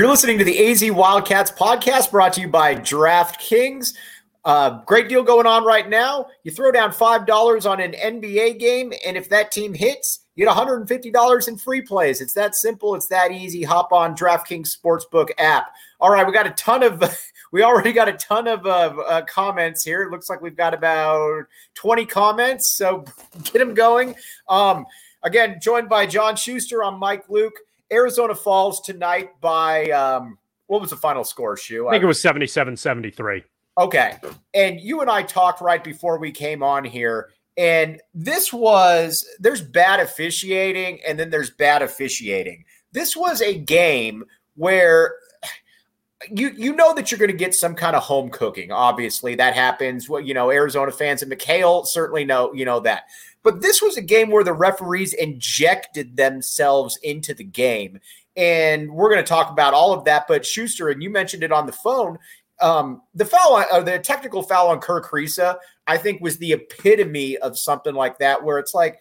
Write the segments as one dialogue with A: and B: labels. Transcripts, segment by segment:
A: You're listening to the AZ Wildcats podcast brought to you by DraftKings. Uh, great deal going on right now. You throw down $5 on an NBA game, and if that team hits, you get $150 in free plays. It's that simple. It's that easy. Hop on DraftKings Sportsbook app. All right, we got a ton of, we already got a ton of uh, uh, comments here. It looks like we've got about 20 comments, so get them going. Um, again, joined by John Schuster. I'm Mike Luke. Arizona falls tonight by um, what was the final score, Shu?
B: I think it was 77 73.
A: Okay. And you and I talked right before we came on here. And this was, there's bad officiating and then there's bad officiating. This was a game where you you know that you're going to get some kind of home cooking. Obviously, that happens. Well, you know, Arizona fans and McHale certainly know you know that. But this was a game where the referees injected themselves into the game. And we're going to talk about all of that. But Schuster, and you mentioned it on the phone, um, the foul, uh, the technical foul on Kerr Kriisa, I think was the epitome of something like that, where it's like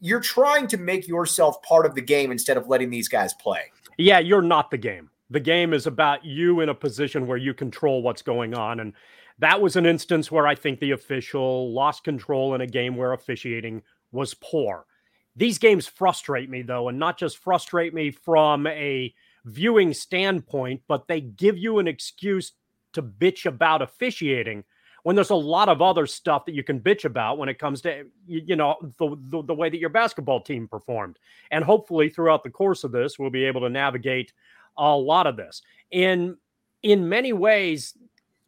A: you're trying to make yourself part of the game instead of letting these guys play.
B: Yeah, you're not the game. The game is about you in a position where you control what's going on. And that was an instance where I think the official lost control in a game where officiating was poor. These games frustrate me, though, and not just frustrate me from a viewing standpoint, but they give you an excuse to bitch about officiating when there's a lot of other stuff that you can bitch about when it comes to you know the, the, the way that your basketball team performed and hopefully throughout the course of this we'll be able to navigate a lot of this in in many ways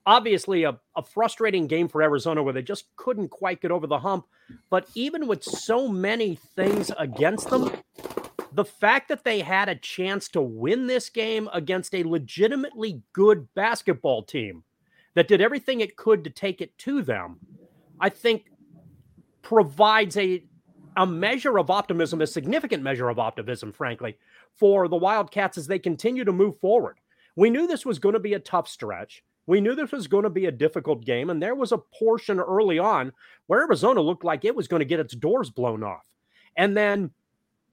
B: obviously a, a frustrating game for Arizona where they just couldn't quite get over the hump. But even with so many things against them, the fact that they had a chance to win this game against a legitimately good basketball team that did everything it could to take it to them, I think provides a a measure of optimism, a significant measure of optimism, frankly, for the Wildcats as they continue to move forward. We knew this was going to be a tough stretch. We knew this was going to be a difficult game, and there was a portion early on where Arizona looked like it was going to get its doors blown off. And then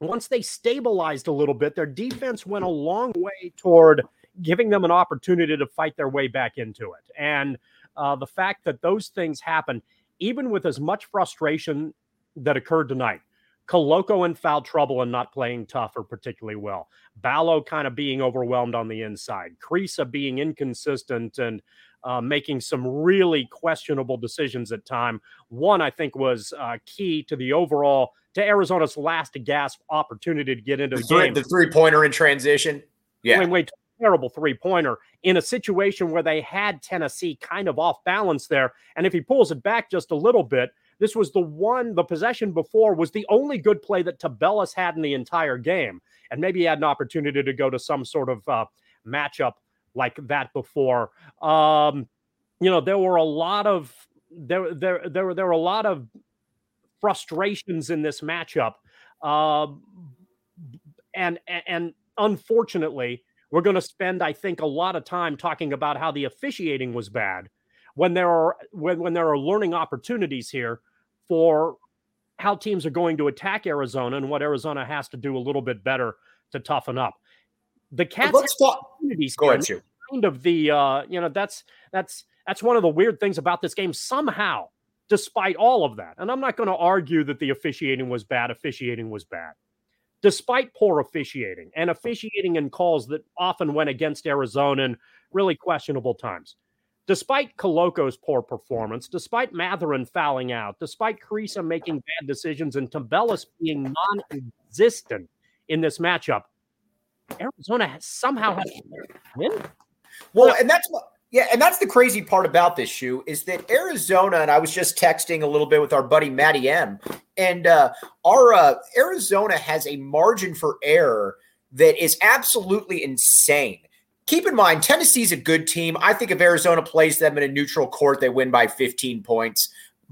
B: once they stabilized a little bit, their defense went a long way toward giving them an opportunity to fight their way back into it. And uh, the fact that those things happened, even with as much frustration that occurred tonight, Koloko in foul trouble and not playing tough or particularly well. Ballo kind of being overwhelmed on the inside. Kriisa being inconsistent and uh, making some really questionable decisions at time. One, I think, was uh, key to the overall to Arizona's last gasp opportunity to get into the,
A: the three,
B: game.
A: The three pointer in transition. Yeah.
B: Wait, wait, terrible three pointer in a situation where they had Tennessee kind of off balance there. And if he pulls it back just a little bit, this was the one, the possession before was the only good play that Tubelis had in the entire game. And maybe he had an opportunity to go to some sort of uh, matchup like that before. Um, you know, there were a lot of there there there were there were a lot of frustrations in this matchup. Uh, and and unfortunately, we're going to spend, I think, a lot of time talking about how the officiating was bad when there are when, when there are learning opportunities here for how teams are going to attack Arizona and what Arizona has to do a little bit better to toughen up. The Cats
A: let's talk.
B: Go ahead, you. Kind of the uh, you know that's that's that's one of the weird things about this game. Somehow, despite all of that, and I'm not going to argue that the officiating was bad. Officiating was bad despite poor officiating and officiating in calls that often went against Arizona in really questionable times. Despite Koloko's poor performance, despite Mathurin fouling out, despite Kriisa making bad decisions and Tubelis being non-existent in this matchup, Arizona has somehow has win.
A: Well, and that's what yeah, and that's the crazy part about this shoe is that Arizona, and I was just texting a little bit with our buddy Matty M, and uh, our uh, Arizona has a margin for error that is absolutely insane. Keep in mind, Tennessee's a good team. I think if Arizona plays them in a neutral court, they win by 15 points.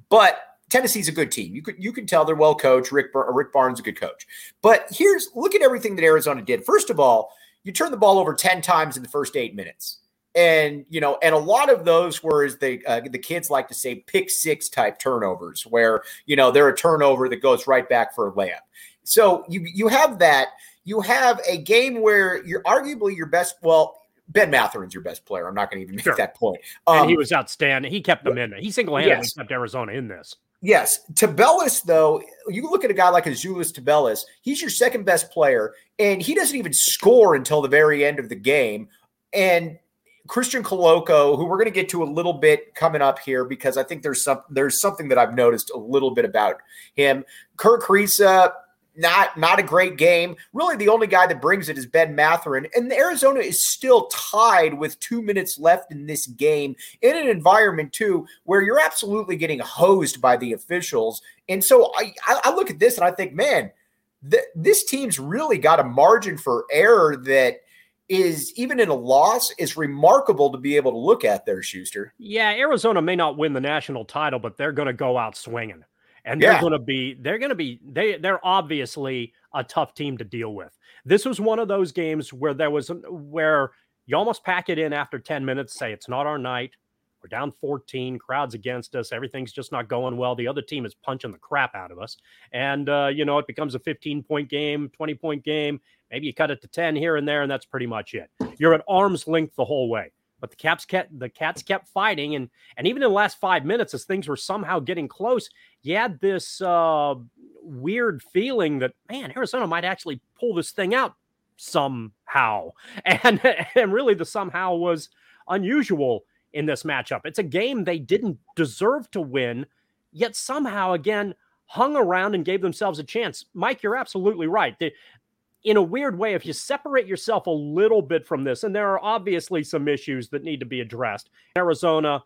A: But Tennessee's a good team. You could you can tell they're well coached. Rick Rick Barnes is a good coach. But here's look at everything that Arizona did. First of all, you turn the ball over 10 times in the first eight minutes and you know and a lot of those were as they uh, the kids like to say pick six type turnovers where you know they're a turnover that goes right back for a layup so you you have that you have a game where you're arguably your best well Ben Mathurin's your best player. I'm not going to even make sure. that point.
B: Um, and he um, was outstanding. He kept them in. He single-handedly yes. kept Arizona in this.
A: Yes. Tubelis, though, you look at a guy like Azuolas Tubelis, he's your second best player, and he doesn't even score until the very end of the game. And Christian Koloko, who we're going to get to a little bit coming up here because I think there's some there's something that I've noticed a little bit about him. Kerr Kriisa, not not a great game. Really, the only guy that brings it is Ben Mathurin, and Arizona is still tied with two minutes left in this game in an environment too where you're absolutely getting hosed by the officials. And so I I look at this and I think, man, th- this team's really got a margin for error that is even in a loss is remarkable to be able to look at there, Schuster.
B: Yeah, Arizona may not win the national title, but they're going to go out swinging, and they're going to be they're going to be they they're obviously a tough team to deal with. This was one of those games where there was where you almost pack it in after ten minutes, say it's not our night. We're down 14, crowds against us. Everything's just not going well. The other team is punching the crap out of us. And, uh, you know, it becomes a 15 point game, 20 point game. Maybe you cut it to 10 here and there, and that's pretty much it. You're at arm's length the whole way. But the Caps kept the Cats kept fighting, and and even in the last five minutes, as things were somehow getting close, you had this uh, weird feeling that man, Arizona might actually pull this thing out somehow, and and really the somehow was unusual in this matchup. It's a game they didn't deserve to win, yet somehow again hung around and gave themselves a chance. Mike, you're absolutely right. The, in a weird way, if you separate yourself a little bit from this, and there are obviously some issues that need to be addressed, Arizona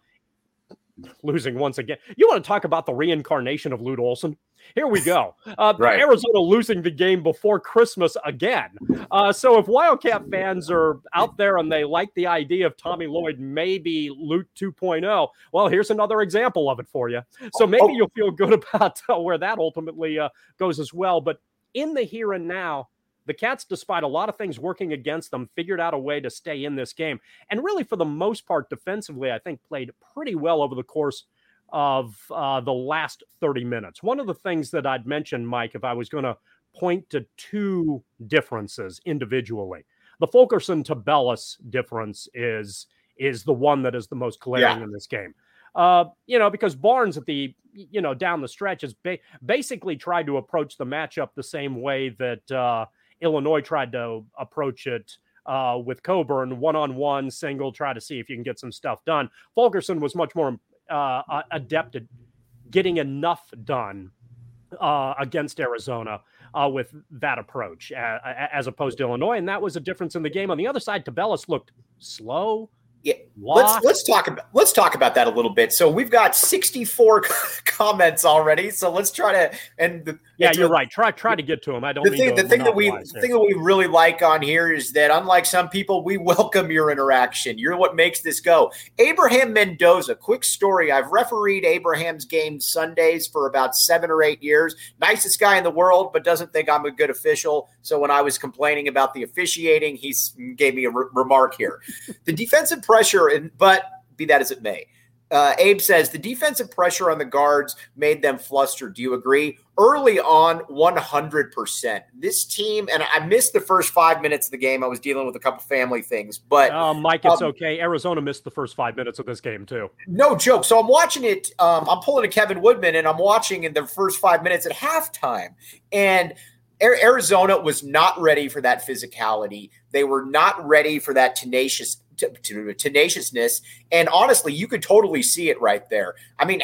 B: losing once again. You want to talk about the reincarnation of Lute Olson? Here we go. Uh, right. Arizona losing the game before Christmas again. Uh, so if Wildcat fans are out there and they like the idea of Tommy Lloyd maybe Lute 2.0, well, here's another example of it for you. So maybe oh. you'll feel good about uh, where that ultimately uh, goes as well. But in the here and now, the Cats, despite a lot of things working against them, figured out a way to stay in this game. And really, for the most part, defensively, I think played pretty well over the course of uh, the last 30 minutes. One of the things that I'd mention, Mike, if I was going to point to two differences individually, the Fulkerson Tubelis difference is is the one that is the most glaring yeah. in this game. Uh, you know, because Barnes at the you know down the stretch has ba- basically tried to approach the matchup the same way that uh, Illinois tried to approach it uh, with Cockburn one on one, single, try to see if you can get some stuff done. Fulkerson was much more uh, adept at getting enough done uh, against Arizona uh, with that approach as opposed to Illinois. And that was a difference in the game. On the other side, Tubelis looked slow,
A: yeah, let's let's talk about let's talk about that a little bit. So we've got 64 comments already. So let's try to and the,
B: yeah, you're right. Try try to get to them. I don't.
A: The thing the thing that we the thing that we really like on here is that unlike some people, we welcome your interaction. You're what makes this go. Abraham Mendoza. Quick story. I've refereed Abraham's games Sundays for about seven or eight years. Nicest guy in the world, but doesn't think I'm a good official. So when I was complaining about the officiating, he gave me a re- remark here. The defensive pressure, and but be that as it may, Uh, Abe says the defensive pressure on the guards made them flustered. Do you agree? Early on, 100%. This team, and I missed the first five minutes of the game. I was dealing with a couple family things, but.
B: Uh, Mike, it's um, okay. Arizona missed the first five minutes of this game, too.
A: No joke. So I'm watching it. Um, I'm pulling a Kevin Woodman, and I'm watching in the first five minutes at halftime. And Arizona was not ready for that physicality. They were not ready for that tenacious tenaciousness. And honestly, you could totally see it right there. I mean,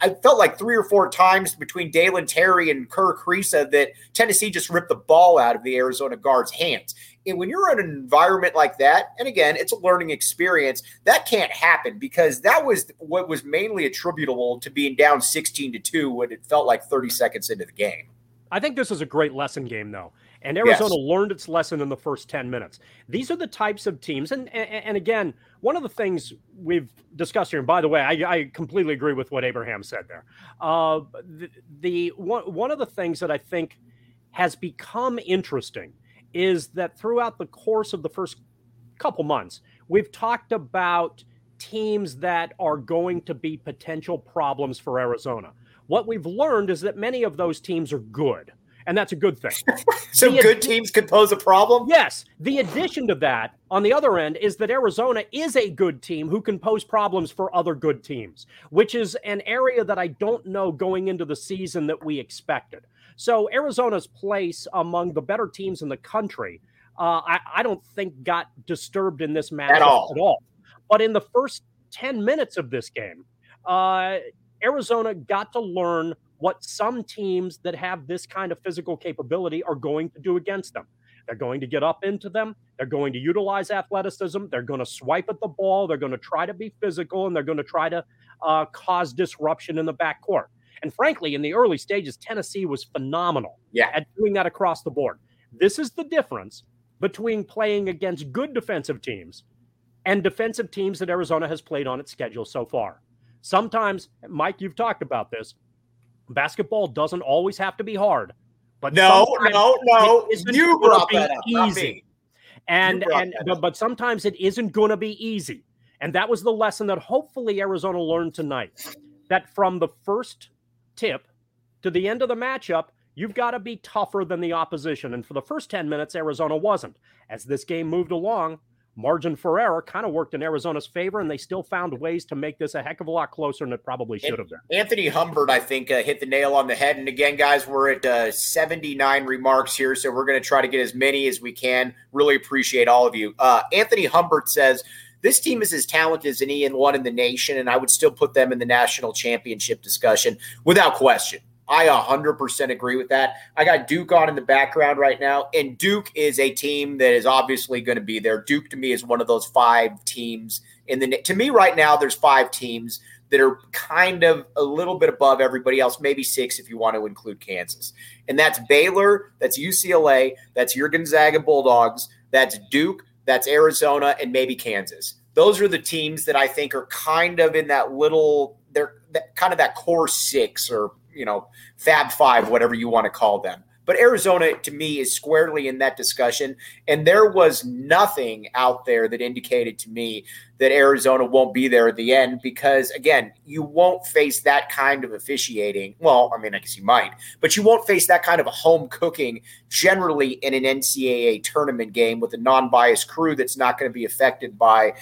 A: I felt like three or four times between Dalen Terry and Kerr Kriisa that Tennessee just ripped the ball out of the Arizona guards' hands. And when you're in an environment like that, and again, it's a learning experience, that can't happen because that was what was mainly attributable to being down 16 to 2 when it felt like 30 seconds into the game.
B: I think this is a great lesson game, though. And Arizona yes. learned its lesson in the first 10 minutes. These are the types of teams. And, and, and again, one of the things we've discussed here, and by the way, I, I completely agree with what Abraham said there. Uh, the, the one, one of the things that I think has become interesting is that throughout the course of the first couple months, we've talked about teams that are going to be potential problems for Arizona. What we've learned is that many of those teams are good and that's a good thing.
A: so the good ad- teams could pose a problem?
B: Yes. The addition to that, on the other end, is that Arizona is a good team who can pose problems for other good teams, which is an area that I don't know going into the season that we expected. So Arizona's place among the better teams in the country, uh, I, I, don't think got disturbed in this match at all. at all. But in the first 10 minutes of this game, uh, Arizona got to learn what some teams that have this kind of physical capability are going to do against them. They're going to get up into them. They're going to utilize athleticism. They're going to swipe at the ball. They're going to try to be physical and they're going to try to uh, cause disruption in the backcourt. And frankly, in the early stages, Tennessee was phenomenal
A: yeah.
B: at doing that across the board. This is the difference between playing against good defensive teams and defensive teams that Arizona has played on its schedule so far. Sometimes, Mike, you've talked about this basketball doesn't always have to be hard. But
A: no, no, no,
B: you brought that up, easy. And and but, but sometimes it isn't going to be easy. And that was the lesson that hopefully Arizona learned tonight. That from the first tip to the end of the matchup, you've got to be tougher than the opposition. And for the first 10 minutes, Arizona wasn't. As this game moved along, margin for error kind of worked in Arizona's favor, and they still found ways to make this a heck of a lot closer than it probably should have been.
A: Anthony Humbert, I think, uh, hit the nail on the head. And again, guys, we're at uh, 79 remarks here, so we're going to try to get as many as we can. Really appreciate all of you. Uh, Anthony Humbert says, this team is as talented as any in one in the nation, and I would still put them in the national championship discussion without question. I 100% agree with that. I got Duke on in the background right now, and Duke is a team that is obviously going to be there. Duke to me is one of those five teams in the to me right now. There's five teams that are kind of a little bit above everybody else, maybe six if you want to include Kansas, and that's Baylor, that's UCLA, that's your Gonzaga Bulldogs, that's Duke, that's Arizona, and maybe Kansas. Those are the teams that I think are kind of in that little. They're kind of that core six or you know, Fab Five, whatever you want to call them. But Arizona, to me, is squarely in that discussion. And there was nothing out there that indicated to me that Arizona won't be there at the end because, again, you won't face that kind of officiating. Well, I mean, I guess you might, but you won't face that kind of home cooking generally in an NCAA tournament game with a non biased crew that's not going to be affected by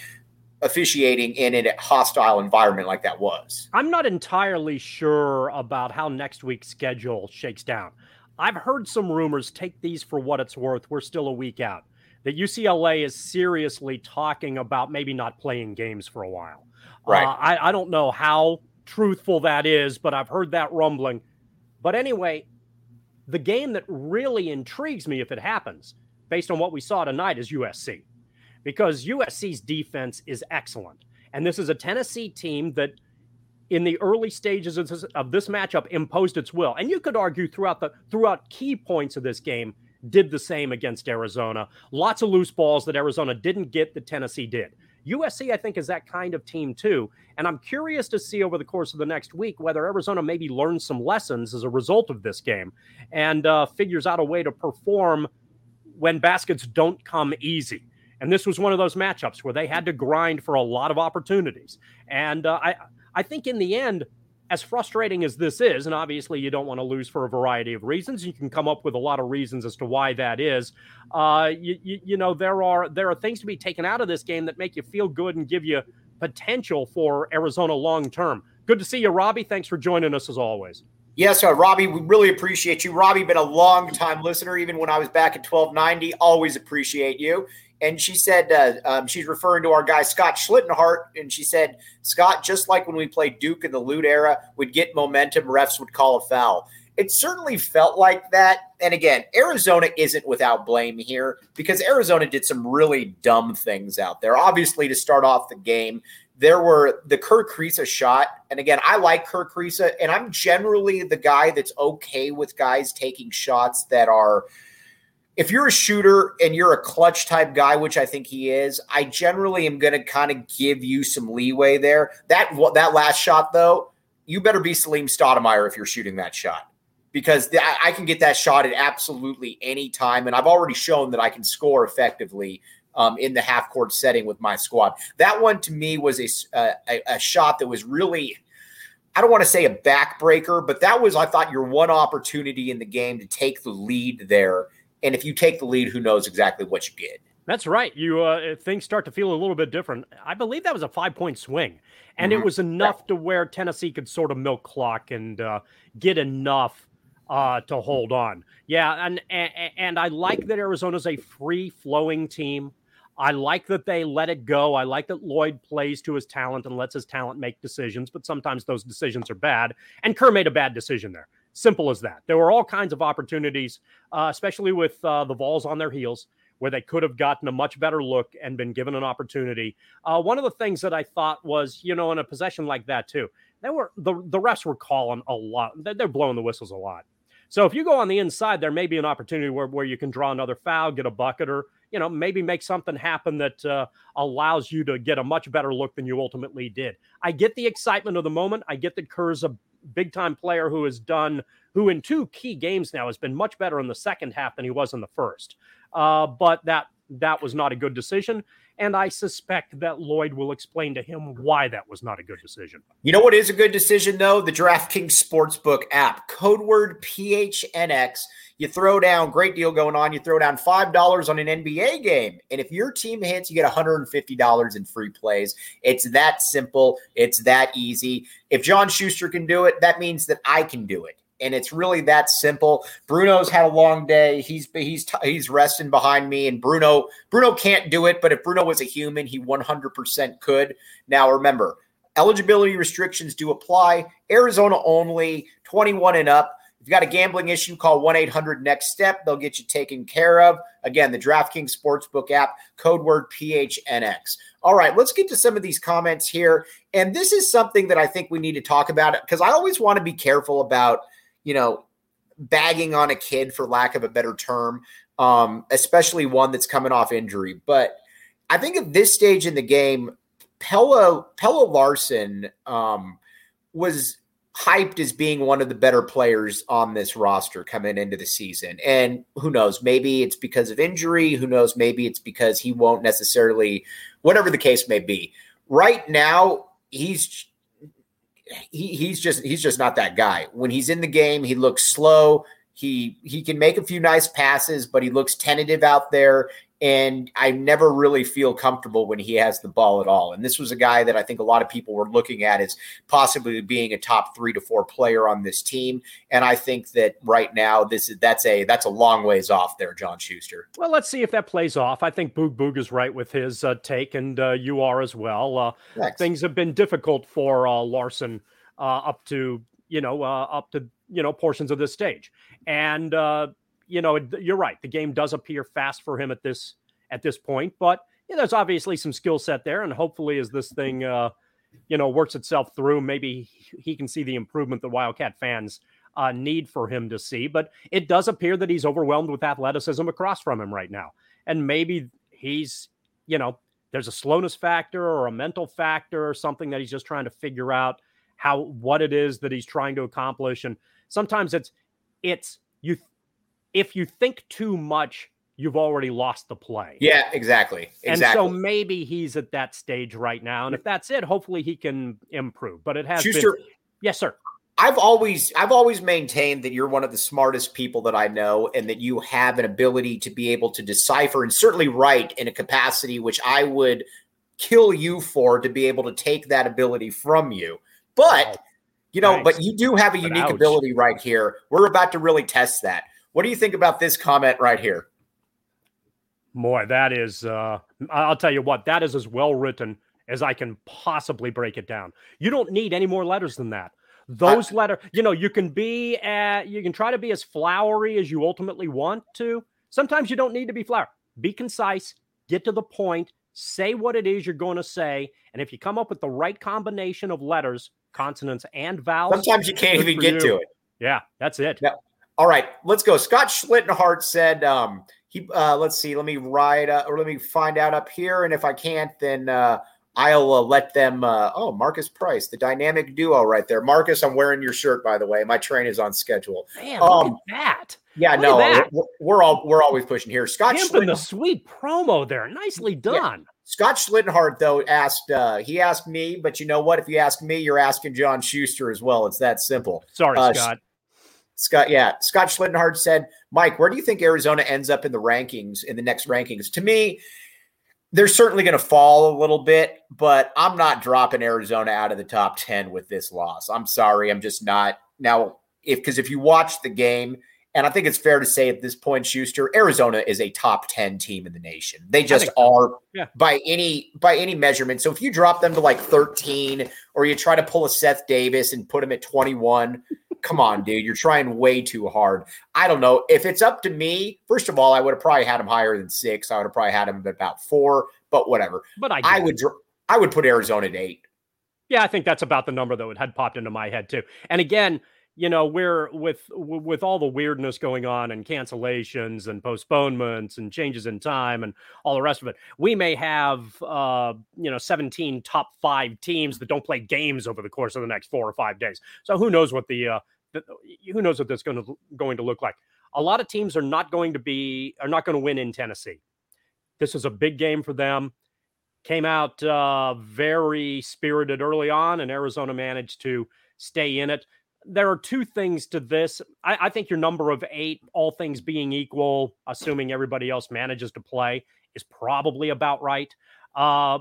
A: officiating in a hostile environment like that was.
B: I'm not entirely sure about how next week's schedule shakes down. I've heard some rumors, take these for what it's worth. We're still a week out. That UCLA is seriously talking about maybe not playing games for a while.
A: Right. Uh,
B: I, I don't know how truthful that is, but I've heard that rumbling. But anyway, the game that really intrigues me if it happens, based on what we saw tonight, is USC because USC's defense is excellent. And this is a Tennessee team that in the early stages of this, of this, matchup imposed its will. And you could argue throughout the throughout key points of this game did the same against Arizona. Lots of loose balls that Arizona didn't get that Tennessee did. USC, I think, is that kind of team too. And I'm curious to see over the course of the next week whether Arizona maybe learns some lessons as a result of this game and uh, figures out a way to perform when baskets don't come easy. And this was one of those matchups where they had to grind for a lot of opportunities. And uh, I, I think in the end, as frustrating as this is, and obviously you don't want to lose for a variety of reasons, you can come up with a lot of reasons as to why that is. Uh, you, you, you know, there are there are things to be taken out of this game that make you feel good and give you potential for Arizona long term. Good to see you, Robbie. Thanks for joining us as always.
A: Yes, uh, Robbie, we really appreciate you. Robbie, been a long time listener, even when I was back at 1290. Always appreciate you. And she said, uh, um, she's referring to our guy, Scott Schlittenhart. And she said, Scott, just like when we played Duke in the Lute era, would get momentum, refs would call a foul. It certainly felt like that. And again, Arizona isn't without blame here because Arizona did some really dumb things out there. Obviously, to start off the game, there were the Kerr Kriisa shot. And again, I like Kerr Kriisa, and I'm generally the guy that's okay with guys taking shots that are – if you're a shooter and you're a clutch type guy, which I think he is, I generally am going to kind of give you some leeway there. That that last shot though, you better be Salim Stoudamire if you're shooting that shot because I can get that shot at absolutely any time, and I've already shown that I can score effectively um, in the half court setting with my squad. That one to me was a, a, a shot that was really. I don't want to say a backbreaker, but that was, I thought, your one opportunity in the game to take the lead there and if you take the lead, who knows exactly what you get?
B: That's right. You uh, things start to feel a little bit different. I believe that was a five point swing, and mm-hmm. it was enough yeah. to where Tennessee could sort of milk clock and uh, get enough uh, to hold on. Yeah, and, and and I like that Arizona's a free flowing team. I like that they let it go. I like that Lloyd plays to his talent and lets his talent make decisions, but sometimes those decisions are bad. And Kerr made a bad decision there. Simple as that. There were all kinds of opportunities, uh, especially with uh, the Vols on their heels, where they could have gotten a much better look and been given an opportunity. Uh, one of the things that I thought was, you know, in a possession like that too, they were the the refs were calling a lot. They're blowing the whistles a lot. So if you go on the inside, there may be an opportunity where, where you can draw another foul, get a bucket, or you know maybe make something happen that uh, allows you to get a much better look than you ultimately did. I get the excitement of the moment. I get that Kerr's a big time player who has done, who in two key games now has been much better in the second half than he was in the first. Uh, but that that was not a good decision. And I suspect that Lloyd will explain to him why that was not a good decision.
A: You know what is a good decision, though? The DraftKings Sportsbook app. Code word PHNX. You throw down, great deal going on. You throw down $5 on an NBA game. And if your team hits, you get $150 in free plays. It's that simple. It's that easy. If John Schuster can do it, that means that I can do it and it's really that simple. Bruno's had a long day. He's he's he's resting behind me, and Bruno Bruno can't do it. But if Bruno was a human, he 100% could. Now remember, eligibility restrictions do apply. Arizona only, 21 and up. If you've got a gambling issue, call 1 800 Next Step. They'll get you taken care of. Again, the DraftKings Sportsbook app, code word PHNX. All right, let's get to some of these comments here. And this is something that I think we need to talk about because I always want to be careful about you know, bagging on a kid for lack of a better term, um, especially one that's coming off injury. But I think at this stage in the game, Pelle Pelle Larsson um, was hyped as being one of the better players on this roster coming into the season. And who knows, maybe it's because of injury, who knows, maybe it's because he won't necessarily whatever the case may be. Right now, he's he, he's just he's just not that guy. When he's in the game, he looks slow. He he can make a few nice passes, but he looks tentative out there. And I never really feel comfortable when he has the ball at all. And this was a guy that I think a lot of people were looking at as possibly being a top three to four player on this team. And I think that right now this is that's a that's a long ways off there, John Schuster.
B: Well, let's see if that plays off. I think Boog Boog is right with his uh, take, and uh, you are as well. Uh, things have been difficult for uh, Larsson uh, up to you know uh, up to you know portions of this stage, and you know, you're right. The game does appear fast for him at this at this point, but you know, there's obviously some skill set there, and hopefully, as this thing, uh, you know, works itself through, maybe he can see the improvement that Wildcat fans uh, need for him to see. But it does appear that he's overwhelmed with athleticism across from him right now, and maybe he's, you know, there's a slowness factor or a mental factor or something that he's just trying to figure out how what it is that he's trying to accomplish, and sometimes it's it's you if you think too much you've already lost the play.
A: Yeah, exactly.
B: Exactly. And so maybe he's at that stage right now. And if that's it, hopefully he can improve. But it has Schuster, been. Yes, sir.
A: I've always I've always maintained that you're one of the smartest people that I know and that you have an ability to be able to decipher and certainly write in a capacity which I would kill you for to be able to take that ability from you. But you know, Thanks. but you do have a but unique ouch. ability right here. We're about to really test that. What do you think about this comment right here?
B: Boy, that is uh I'll tell you what, that is as well written as I can possibly break it down. You don't need any more letters than that. Those I, letter, you know, you can be at you can try to be as flowery as you ultimately want to. Sometimes you don't need to be flowery. Be concise, get to the point, say what it is you're going to say, and if you come up with the right combination of letters, consonants, and vowels,
A: sometimes you can't even get you. to it.
B: Yeah, that's it.
A: All right, let's go. Scott Schlittenhart said um, he. Uh, let's see. Let me write uh, or let me find out up here, and if I can't, then uh, I'll uh, let them. Uh, oh, Marcus Price, the dynamic duo right there. Marcus, I'm wearing your shirt by the way. My train is on schedule.
B: Man, um, look at that.
A: Yeah,
B: look
A: no, we're, we're, all we're always pushing here. Scott
B: Schlitten- the sweet promo there. Nicely done. Yeah.
A: Scott Schlittenhart though asked. Uh, he asked me, but you know what? If you ask me, you're asking John Schuster as well. It's that simple.
B: Sorry, uh, Scott.
A: Scott, yeah, Scott Schlittenhart said, Mike, where do you think Arizona ends up in the rankings in the next rankings? To me, they're certainly going to fall a little bit, but I'm not dropping Arizona out of the top 10 with this loss. I'm sorry. I'm just not. Now, if because if you watch the game, and I think it's fair to say at this point, Schuster, Arizona is a top 10 team in the nation. They just are yeah. by any by any measurement. So if you drop them to like 13 or you try to pull a Seth Davis and put him at 21, come on, dude, you're trying way too hard. I don't know. If it's up to me, first of all, I would have probably had him higher than six. I would have probably had him at about four, but whatever.
B: But I,
A: I would, I would put Arizona at eight.
B: Yeah, I think that's about the number that had popped into my head too. And again, you know, we're with with all the weirdness going on and cancellations and postponements and changes in time and all the rest of it. We may have uh, you know, 17 top 5 teams that don't play games over the course of the next 4 or 5 days. So who knows what the uh who knows what that's going to going to look like. A lot of teams are not going to be are not going to win in Tennessee. This is a big game for them. Came out uh, very spirited early on, and Arizona managed to stay in it there are two things to this. I, I, think your number of eight, all things being equal, assuming everybody else manages to play, is probably about right. Uh,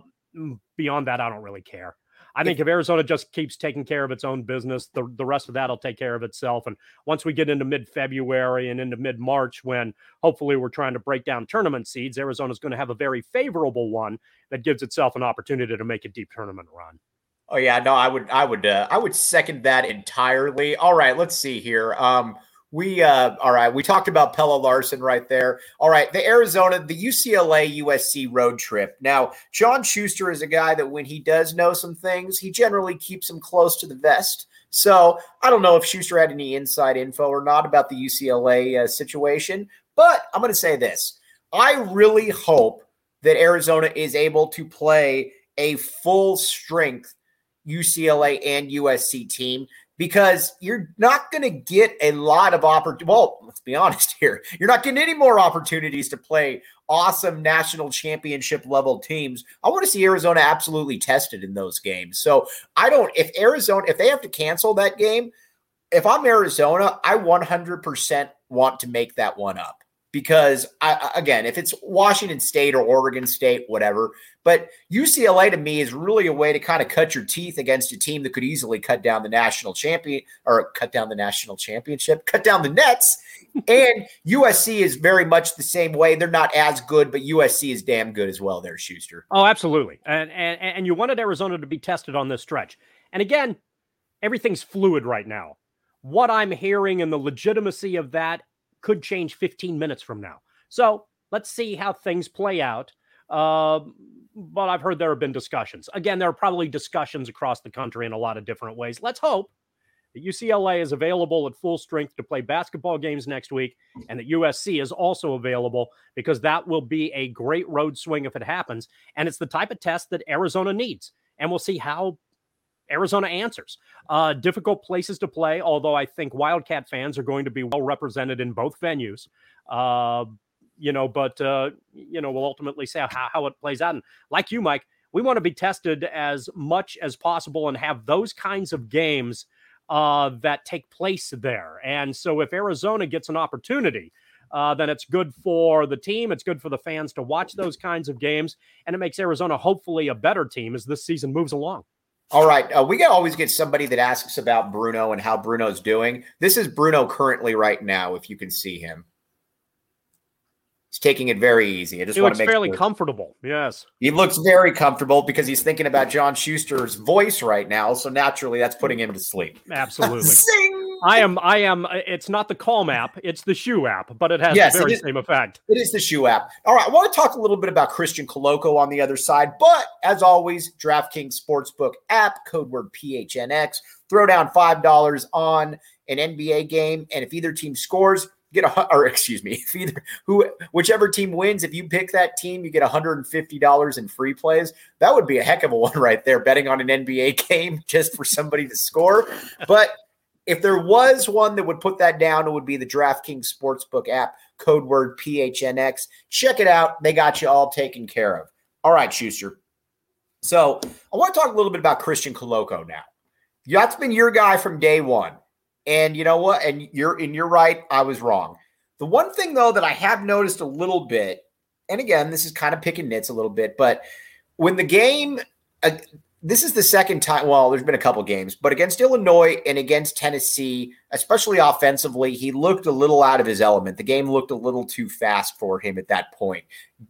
B: beyond that, I don't really care. I think if Arizona just keeps taking care of its own business, the, the rest of that will take care of itself. And once we get into mid February and into mid March, when hopefully we're trying to break down tournament seeds, Arizona's going to have a very favorable one that gives itself an opportunity to make a deep tournament run.
A: Oh yeah, no, I would, I would, uh, I would second that entirely. All right, let's see here. Um, we, uh, all right, we talked about Pelle Larsson right there. All right, the Arizona, the UCLA USC road trip. Now, John Schuster is a guy that when he does know some things, he generally keeps them close to the vest. So I don't know if Schuster had any inside info or not about the UCLA uh, situation, but I'm going to say this: I really hope that Arizona is able to play a full strength UCLA and USC team because you're not going to get a lot of opportunity. Well, let's be honest here. You're not getting any more opportunities to play awesome national championship level teams. I want to see Arizona absolutely tested in those games. So I don't, if Arizona, if they have to cancel that game, if I'm Arizona, I 100% want to make that one up because I, again, if it's Washington State or Oregon State, whatever, but UCLA to me is really a way to kind of cut your teeth against a team that could easily cut down the national champion or cut down the national championship, cut down the nets. and USC is very much the same way. They're not as good, but USC is damn good as well. There, Schuster.
B: Oh, absolutely. And and and you wanted Arizona to be tested on this stretch. And again, everything's fluid right now. What I'm hearing and the legitimacy of that could change 15 minutes from now. So let's see how things play out. Uh, but I've heard there have been discussions. Again, there are probably discussions across the country in a lot of different ways. Let's hope that UCLA is available at full strength to play basketball games next week and that USC is also available because that will be a great road swing if it happens. And it's the type of test that Arizona needs. And we'll see how Arizona answers. Uh, difficult places to play, although I think Wildcat fans are going to be well represented in both venues. Uh, you know, but uh, you know, we'll ultimately see how, how it plays out. And like you, Mike, we want to be tested as much as possible and have those kinds of games uh, that take place there. And so if Arizona gets an opportunity, uh, then it's good for the team. It's good for the fans to watch those kinds of games, and it makes Arizona hopefully a better team as this season moves along.
A: All right. Uh, we can always get somebody that asks about Bruno and how Bruno's doing. This is Bruno currently right now, if you can see him. He's taking it very easy. I just
B: he
A: want
B: looks
A: to make
B: fairly
A: sure.
B: comfortable. Yes,
A: He looks very comfortable because he's thinking about John Schuster's voice right now. So naturally, that's putting him to sleep.
B: absolutely.
A: Sing!
B: I am. I am. Uh, it's not the Calm app. It's the Shoe app, but it has
A: Yes,
B: the very same effect.
A: It is the shoe app. All right, I want to talk a little bit about Christian Koloko on the other side, but as always, DraftKings Sportsbook app, code word PHNX. Throw down five dollars on an NBA game, and if either team scores, get a or excuse me, if either who whichever team wins, if you pick that team, you get one hundred and fifty dollars in free plays. That would be a heck of a one right there, betting on an NBA game just for somebody to score. But if there was one that would put that down, it would be the DraftKings Sportsbook app, code word PHNX. Check it out. They got you all taken care of. All right, Schuster. So I want to talk a little bit about Christian Koloko now. That's been your guy from day one. And you know what? And you're and you're right. I was wrong. The one thing though that I have noticed a little bit, and again, this is kind of picking nits a little bit, but when the game, uh, this is the second time. Well, there's been a couple games, but against Illinois and against Tennessee, especially offensively, he looked a little out of his element. The game looked a little too fast for him at that point.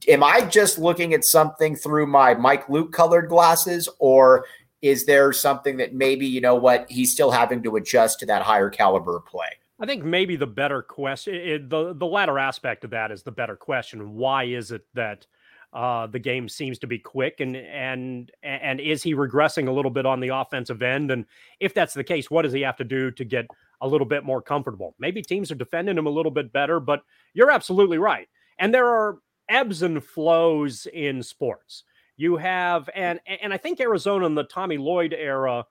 A: Am I just looking at something through my Mike Luke colored glasses, or is there something that maybe you know what he's still having to adjust to that higher caliber play?
B: I think maybe the better question, it, the the latter aspect of that is the better question. Why is it that uh, the game seems to be quick, and and and is he regressing a little bit on the offensive end? And if that's the case, what does he have to do to get a little bit more comfortable? Maybe teams are defending him a little bit better, but you're absolutely right. And there are ebbs and flows in sports. You have and and I think Arizona in the Tommy Lloyd era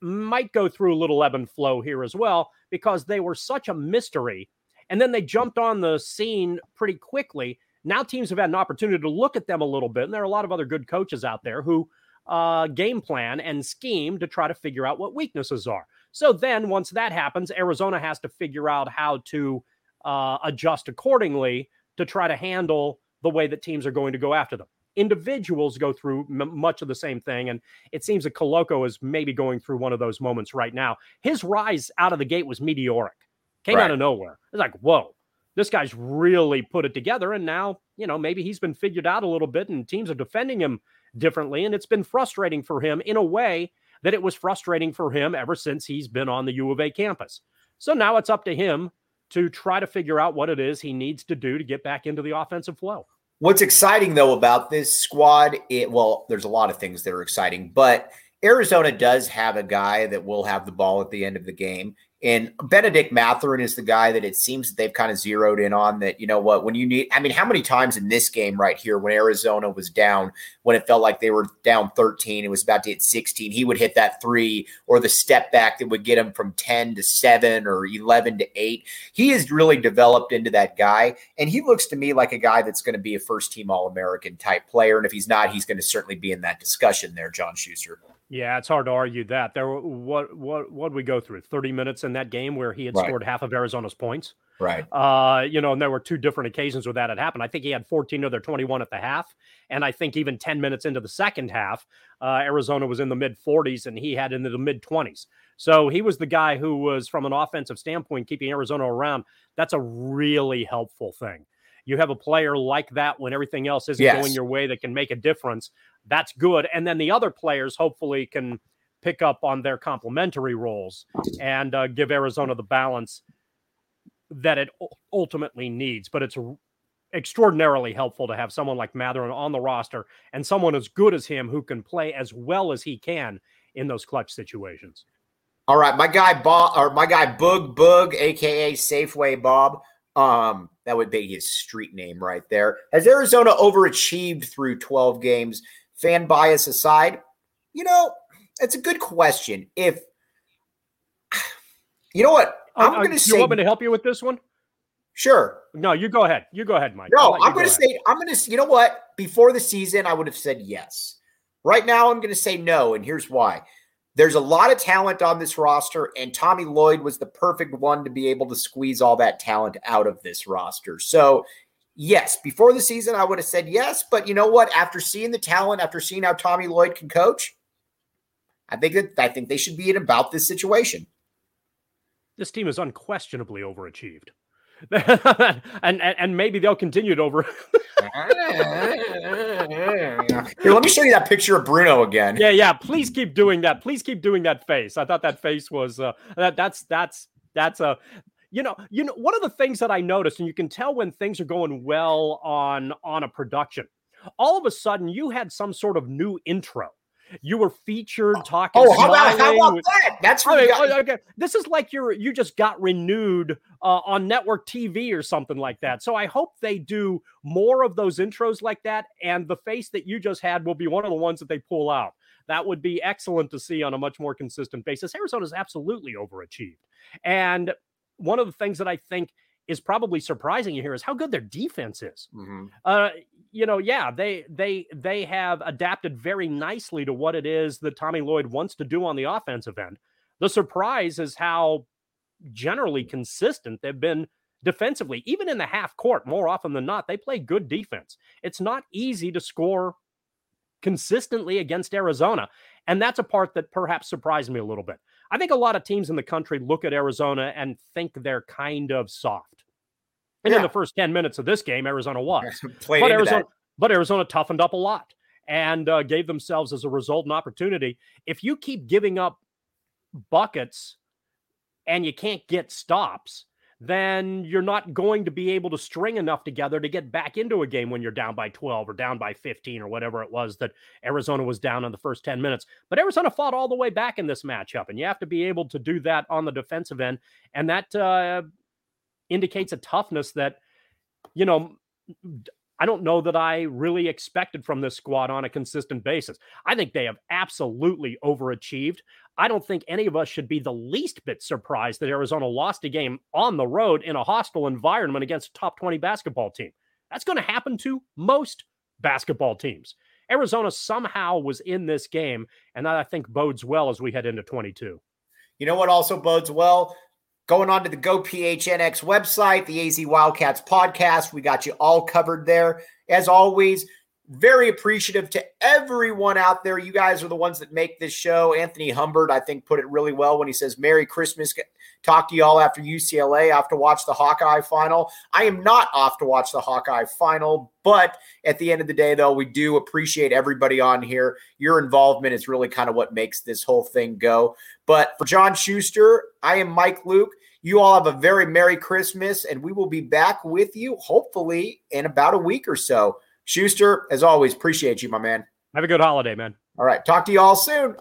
B: might go through a little ebb and flow here as well because they were such a mystery. And then they jumped on the scene pretty quickly. Now teams have had an opportunity to look at them a little bit. And there are a lot of other good coaches out there who uh, game plan and scheme to try to figure out what weaknesses are. So then once that happens, Arizona has to figure out how to uh, adjust accordingly to try to handle the way that teams are going to go after them. Individuals go through m- much of the same thing, and it seems that Koloko is maybe going through one of those moments right now. His rise out of the gate was meteoric, came
A: Right.
B: out of nowhere. It's like, whoa, this guy's really put it together, and now you know maybe he's been figured out a little bit, and teams are defending him differently, and it's been frustrating for him in a way that it was frustrating for him ever since he's been on the U of A campus. So now it's up to him to try to figure out what it is he needs to do to get back into the offensive flow.
A: What's exciting though about this squad, it well, there's a lot of things that are exciting, but Arizona does have a guy that will have the ball at the end of the game. And Bennedict Mathurin is the guy that it seems that they've kind of zeroed in on that, you know what, when you need, I mean, how many times in this game right here when Arizona was down, when it felt like they were down 13, it was about to hit 16, he would hit that three or the step back that would get him from 10 to 7 or 11 to 8. He has really developed into that guy. And he looks to me like a guy that's going to be a first team All American type player. And if he's not, he's going to certainly be in that discussion there, John Schuster.
B: Yeah, it's hard to argue that. There were what what what we go through? 30 minutes in that game where he had
A: Right.
B: scored half of Arizona's points.
A: Right.
B: Uh, you know, and there were two different occasions where that had happened. I think he had 14 of their 21 at the half. And I think even 10 minutes into the second half, uh, Arizona was in the mid 40s and he had into the mid 20s. So he was the guy who was, from an offensive standpoint, keeping Arizona around. That's a really helpful thing. You have a player like that when everything else isn't
A: Yes.
B: going your way that can make a difference. That's good. And then the other players hopefully can pick up on their complementary roles and uh, give Arizona the balance that it ultimately needs. But it's extraordinarily helpful to have someone like Mathurin on the roster and someone as good as him who can play as well as he can in those clutch situations.
A: All right, my guy Bob or my guy Boog Boog, aka Safeway Bob. Um, that would be his street name right there. Has Arizona overachieved through 12 games? Fan bias aside, you know, it's a good question. If you know what, I'm
B: Uh, uh,
A: going to say.
B: you want me to help you with this one?
A: Sure.
B: No, you go ahead. You go ahead, Mike.
A: No, I'm going to say, I'm going to, you know what? Before the season, I would have said yes. Right now, I'm going to say no. And here's why there's a lot of talent on this roster, and Tommy Lloyd was the perfect one to be able to squeeze all that talent out of this roster. So, yes, before the season, I would have said yes. But you know what? After seeing the talent, after seeing how Tommy Lloyd can coach, I think that I think they should be in about this situation.
B: This team is unquestionably overachieved. and, and, and maybe they'll continue it over.
A: Here, let me show you that picture of Bruno again.
B: Yeah, yeah. Please keep doing that. Please keep doing that face. I thought that face was uh, that. That's that's that's a. You know, you know, one of the things that I noticed, and you can tell when things are going well on on a production. All of a sudden, you had some sort of new intro you were featured oh, talking.
A: Oh, how about, how about that? That's
B: really okay, okay. This is like you're you just got renewed uh, on network TV or something like that. So I hope they do more of those intros like that. And the face that you just had will be one of the ones that they pull out. That would be excellent to see on a much more consistent basis. Arizona's absolutely overachieved, and one of the things that I think is probably surprising you here is how good their defense is. Mm-hmm. Uh, you know, yeah, they they they have adapted very nicely to what it is that Tommy Lloyd wants to do on the offensive end. The surprise is how generally consistent they've been defensively, even in the half court. More often than not, they play good defense. It's not easy to score consistently against Arizona, and that's a part that perhaps surprised me a little bit. I think a lot of teams in the country look at Arizona and think they're kind of soft. And yeah. in the first 10 minutes of this game, Arizona was. but Arizona, but Arizona toughened up a lot and uh, gave themselves, as a result, an opportunity. If you keep giving up buckets and you can't get stops, then you're not going to be able to string enough together to get back into a game when you're down by 12 or down by 15 or whatever it was that Arizona was down in the first 10 minutes. But Arizona fought all the way back in this matchup, and you have to be able to do that on the defensive end. And that uh, indicates a toughness that, you know, I don't know that I really expected from this squad on a consistent basis. I think they have absolutely overachieved. I don't think any of us should be the least bit surprised that Arizona lost a game on the road in a hostile environment against a top 20 basketball team. That's going to happen to most basketball teams. Arizona somehow was in this game, and that I think bodes well as we head into 22.
A: You know what also bodes well? Going on to the GoPHNX website, the AZ Wildcats podcast, we got you all covered there. As always, very appreciative to everyone out there. You guys are the ones that make this show. Anthony Humbert, I think, put it really well when he says, Merry Christmas. Talk to you all after UCLA, off to watch the Hawkeye final. I am not off to watch the Hawkeye final, but at the end of the day, though, we do appreciate everybody on here. Your involvement is really kind of what makes this whole thing go. But for John Schuster, I am Mike Luke. You all have a very Merry Christmas, and we will be back with you hopefully in about a week or so. Schuster, as always, appreciate you, my man.
B: Have a good holiday, man.
A: All right. Talk to you all soon.